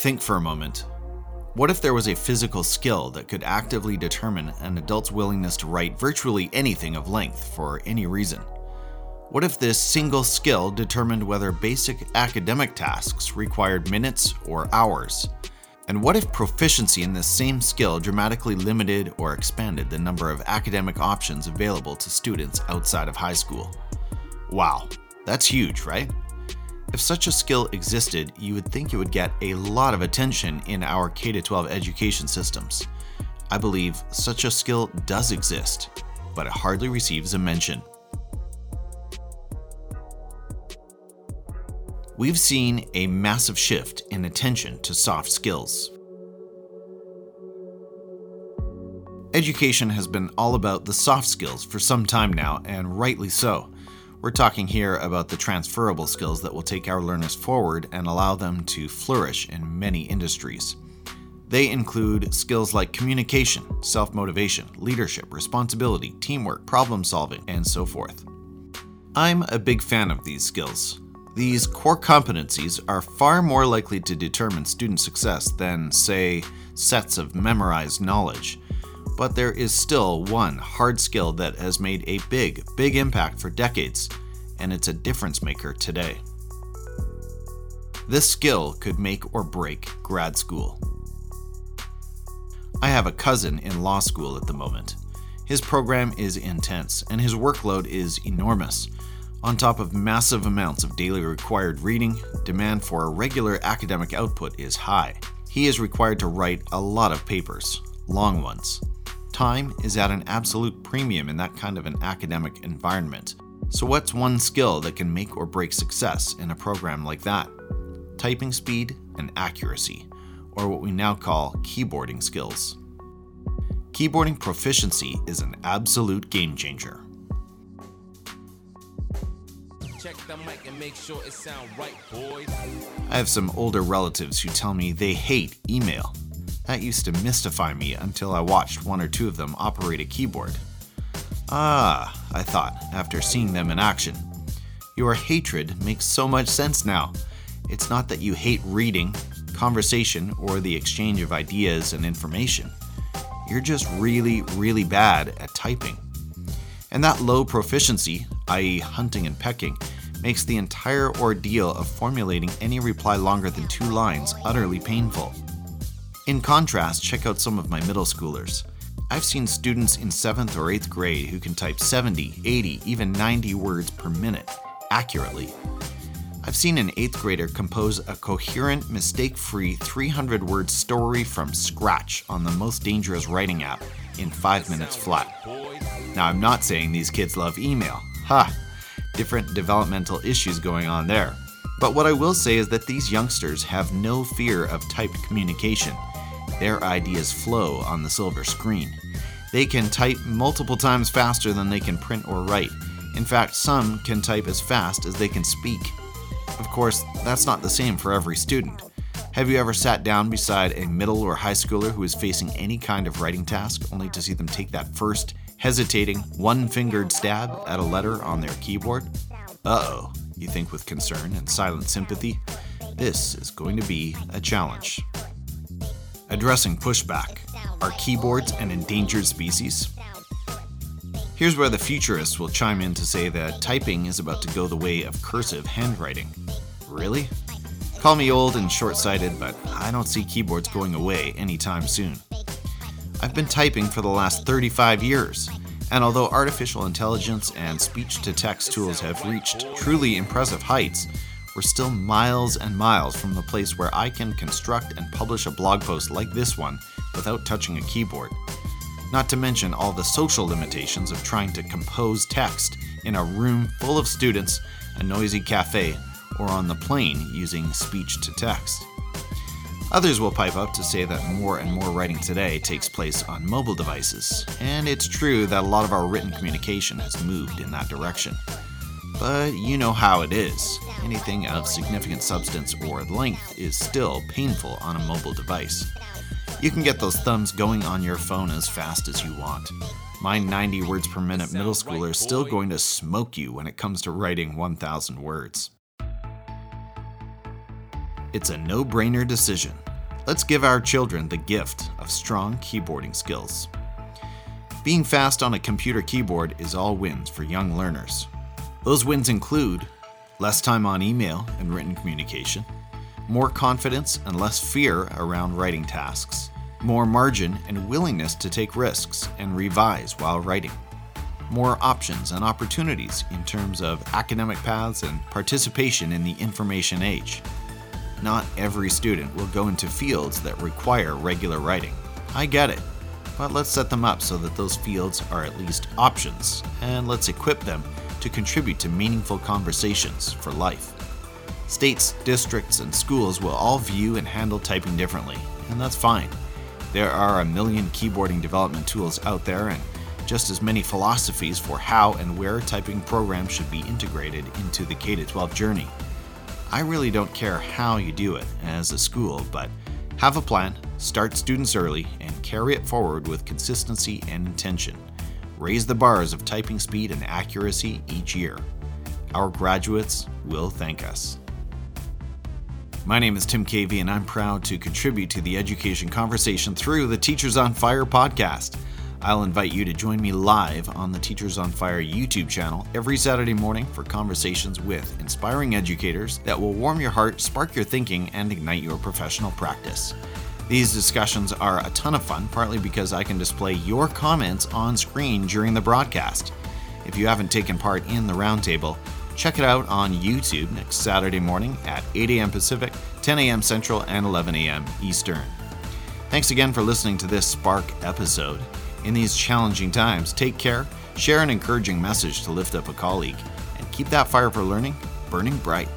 Think for a moment. What if there was a physical skill that could actively determine an adult's willingness to write virtually anything of length for any reason? What if this single skill determined whether basic academic tasks required minutes or hours? And what if proficiency in this same skill dramatically limited or expanded the number of academic options available to students outside of high school? Wow, that's huge, right? If such a skill existed, you would think it would get a lot of attention in our K 12 education systems. I believe such a skill does exist, but it hardly receives a mention. We've seen a massive shift in attention to soft skills. Education has been all about the soft skills for some time now, and rightly so. We're talking here about the transferable skills that will take our learners forward and allow them to flourish in many industries. They include skills like communication, self motivation, leadership, responsibility, teamwork, problem solving, and so forth. I'm a big fan of these skills. These core competencies are far more likely to determine student success than, say, sets of memorized knowledge but there is still one hard skill that has made a big, big impact for decades, and it's a difference maker today. This skill could make or break grad school. I have a cousin in law school at the moment. His program is intense, and his workload is enormous. On top of massive amounts of daily required reading, demand for a regular academic output is high. He is required to write a lot of papers, long ones. Time is at an absolute premium in that kind of an academic environment. So, what's one skill that can make or break success in a program like that? Typing speed and accuracy, or what we now call keyboarding skills. Keyboarding proficiency is an absolute game changer. Sure right, I have some older relatives who tell me they hate email that used to mystify me until I watched one or two of them operate a keyboard. Ah, I thought, after seeing them in action. Your hatred makes so much sense now. It's not that you hate reading, conversation, or the exchange of ideas and information. You're just really, really bad at typing. And that low proficiency, i.e., hunting and pecking, makes the entire ordeal of formulating any reply longer than two lines utterly painful. In contrast, check out some of my middle schoolers. I've seen students in 7th or 8th grade who can type 70, 80, even 90 words per minute accurately. I've seen an 8th grader compose a coherent, mistake free 300 word story from scratch on the most dangerous writing app in 5 minutes flat. Now, I'm not saying these kids love email. Ha! Different developmental issues going on there. But what I will say is that these youngsters have no fear of typed communication their ideas flow on the silver screen. They can type multiple times faster than they can print or write. In fact, some can type as fast as they can speak. Of course, that's not the same for every student. Have you ever sat down beside a middle or high schooler who is facing any kind of writing task only to see them take that first, hesitating, one fingered stab at a letter on their keyboard? Uh oh, you think with concern and silent sympathy. This is going to be a challenge. Addressing pushback Are keyboards an endangered species? Here's where the futurists will chime in to say that typing is about to go the way of cursive handwriting. Really? Call me old and short sighted, but I don't see keyboards going away anytime soon. I've been typing for the last 35 years, and although artificial intelligence and speech to text tools have reached truly impressive heights, we're still miles and miles from the place where I can construct and publish a blog post like this one without touching a keyboard. Not to mention all the social limitations of trying to compose text in a room full of students, a noisy cafe, or on the plane using speech to text. Others will pipe up to say that more and more writing today takes place on mobile devices, and it's true that a lot of our written communication has moved in that direction. But you know how it is. Anything of significant substance or length is still painful on a mobile device. You can get those thumbs going on your phone as fast as you want. My 90 words per minute middle schooler is still going to smoke you when it comes to writing 1,000 words. It's a no brainer decision. let's give our children the gift of strong keyboarding skills. Being fast on a computer keyboard is all wins for young learners. Those wins include less time on email and written communication, more confidence and less fear around writing tasks, more margin and willingness to take risks and revise while writing, more options and opportunities in terms of academic paths and participation in the information age. Not every student will go into fields that require regular writing. I get it but let's set them up so that those fields are at least options, and let's equip them to contribute to meaningful conversations for life. States, districts, and schools will all view and handle typing differently, and that's fine. There are a million keyboarding development tools out there, and just as many philosophies for how and where typing programs should be integrated into the K 12 journey. I really don't care how you do it as a school, but have a plan, start students early, and carry it forward with consistency and intention. Raise the bars of typing speed and accuracy each year. Our graduates will thank us. My name is Tim Cavey, and I'm proud to contribute to the education conversation through the Teachers on Fire podcast. I'll invite you to join me live on the Teachers on Fire YouTube channel every Saturday morning for conversations with inspiring educators that will warm your heart, spark your thinking, and ignite your professional practice. These discussions are a ton of fun, partly because I can display your comments on screen during the broadcast. If you haven't taken part in the roundtable, check it out on YouTube next Saturday morning at 8 a.m. Pacific, 10 a.m. Central, and 11 a.m. Eastern. Thanks again for listening to this Spark episode. In these challenging times, take care, share an encouraging message to lift up a colleague, and keep that fire for learning burning bright.